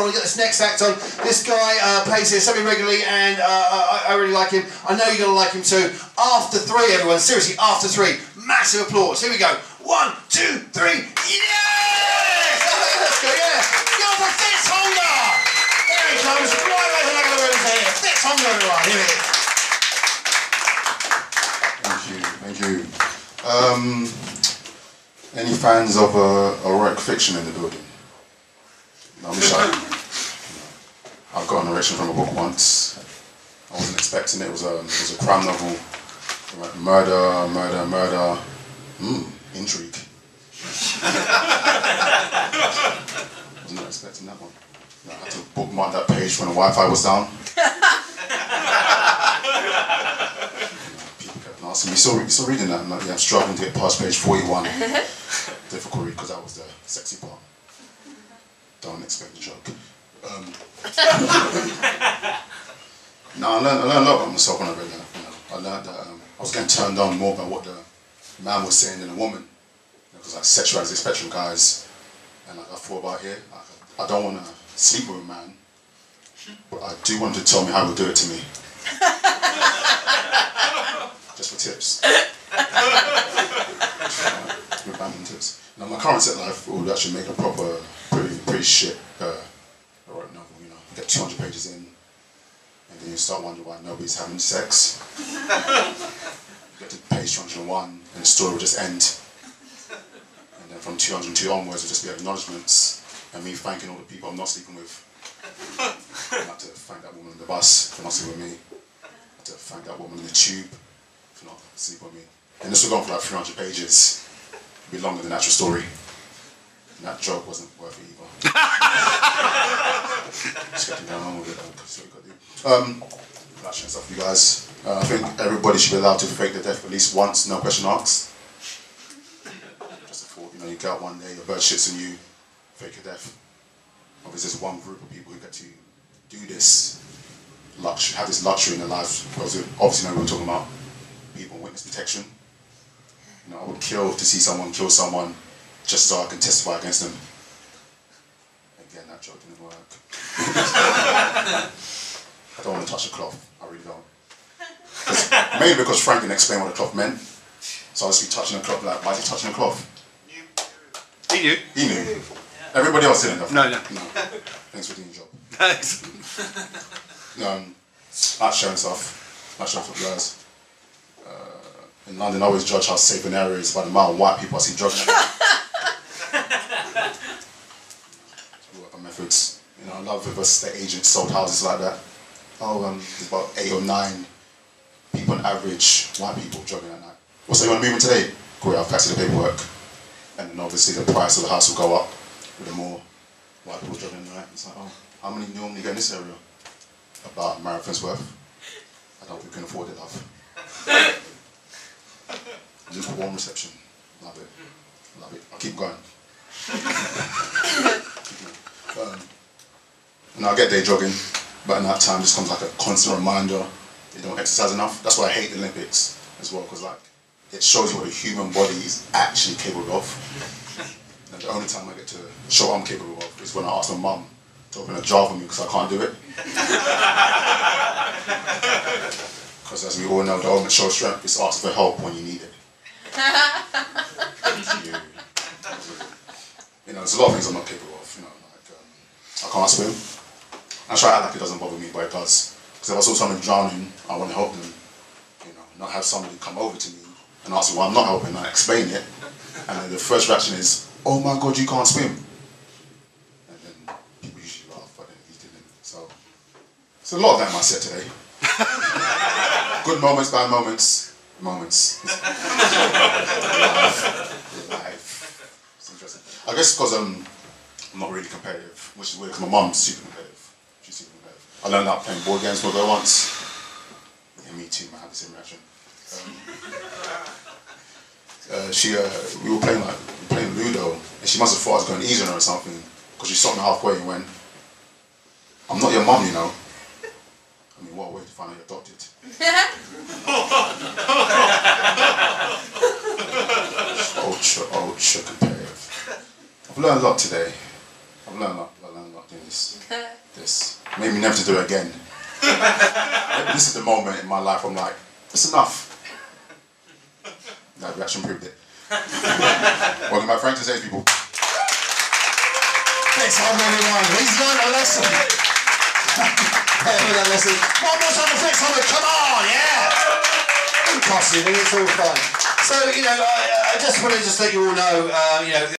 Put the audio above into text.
on, we got this next act on. This guy uh, plays here semi-regularly, and uh, I, I really like him. I know you're gonna like him too. After three, everyone, seriously, after three, massive applause. Here we go. One, two, three. Yes! Let's go. Yeah. Go for Fitz Honger. There he comes. Right over the back of the room here. Fitz Honger, everyone. Here it is. Thank you, thank you. Um, any fans of uh, erotic fiction in the building? No, I'm shy. I erection from a book once. I wasn't expecting it. It was a, it was a crime novel. Like murder, murder, murder. Hmm, intrigue. was not expecting that one. I had to bookmark that page when the Wi-Fi was down. People kept asking me, still, you still reading that? I'm like, yeah, I'm struggling to get past page 41. Difficult read because that was the sexy part. Don't expect the joke. Um, no, I learned, I learned a lot about myself when I read that. You know, I learned that um, I was getting turned on more by what the man was saying than the woman. Because I sexualize the spectrum guys. And like, I thought about it. I, I don't want to sleep with a man. But I do want to tell me how he'll do it to me. Just for tips. With tips. Now my current set life would actually make a proper, pretty, pretty shit uh, erotic novel. You know, get 200 pages in, and then you start wondering why nobody's having sex. You get to page 201, and the story will just end. And then from 202 onwards, it'll just be acknowledgements and me thanking all the people I'm not sleeping with. I had to thank that woman on the bus for not sleeping with me. I had to thank that woman in the tube for not sleeping with me. And this will go on for like 300 pages. It'll be longer than the actual story. And that joke wasn't worth it either. Just with it. Um, stuff you guys. Uh, I think everybody should be allowed to fake their death at least once, no question asked. Just a thought, you know, you get one day, your bird shits on you, fake your death. Obviously, there's one group of people who get to do this, luxury, have this luxury in their lives. Obviously, obviously know what we're talking about. People witness protection. You know, I would kill to see someone kill someone just so I can testify against them. Again, that joke didn't work. I don't want to touch a cloth. I really don't. mainly because Frank didn't explain what a cloth meant. So I was touching a cloth like, why is he touching a cloth? He knew. He knew. Everybody else didn't. though. No, no. Thanks for doing your job. Thanks. Um, like sharing stuff. Like sharing stuff, guys. Uh, in London, I always judge how safe an area is by the amount of white people I see. Work methods. You know, I love if a state agent sold houses like that. Oh, um, there's about eight or nine people on average, white people jogging at night. What's that, you want to move today? Great, I'll pass you the paperwork. And then obviously the price of the house will go up with the more white people jogging at night. It's like, oh, how many normally get in this area? About marathon's worth. I don't think we can afford it, love. Just warm reception. Love it. Love it. I'll keep going. um, and I get day jogging, but in that time just comes like a constant reminder they don't exercise enough. That's why I hate the Olympics as well, because like it shows you what a human body is actually capable of. And the only time I get to show what I'm capable of is when I ask my mum to open a jar for me because I can't do it. Because as we all know, the ultimate show of strength is ask for help when you need it. you, you know, there's a lot of things I'm not capable of. You know, like um, I can't swim. I try to act like it doesn't bother me, but it does. Because if I saw someone drowning, I want to help them. You know, not have somebody come over to me and ask me why I'm not helping. I explain it, and then the first reaction is, "Oh my God, you can't swim." And then people usually laugh, but then he didn't. So, it's a lot of that in my set today. Good moments, bad moments, moments. Life. It's interesting. I guess because um, I'm not really competitive, which is weird because my mum's super competitive. She's super competitive. I learned that playing board games with her once. Yeah, me too, man. I had the same reaction. Um, uh, she, uh, we were playing like playing Ludo, and she must have thought I was going easy on her or something, because she stopped me halfway and went, "I'm not your mum, you know." I mean, what a way to find out you're adopted. ultra, ultra competitive. I've learned a lot today. I've learned a lot. I've learned a lot doing this. This. Made me never to do it again. This is the moment in my life I'm like, it's enough. That reaction proved it. Welcome back, Frank to say people. Thanks, I'm everyone. He's learned a lesson. Learned a lesson. One more time Flex Homer, come on, yeah! Didn't cost you anything, it's all fine. So, you know, I, I just want to just let you all know, uh, you know,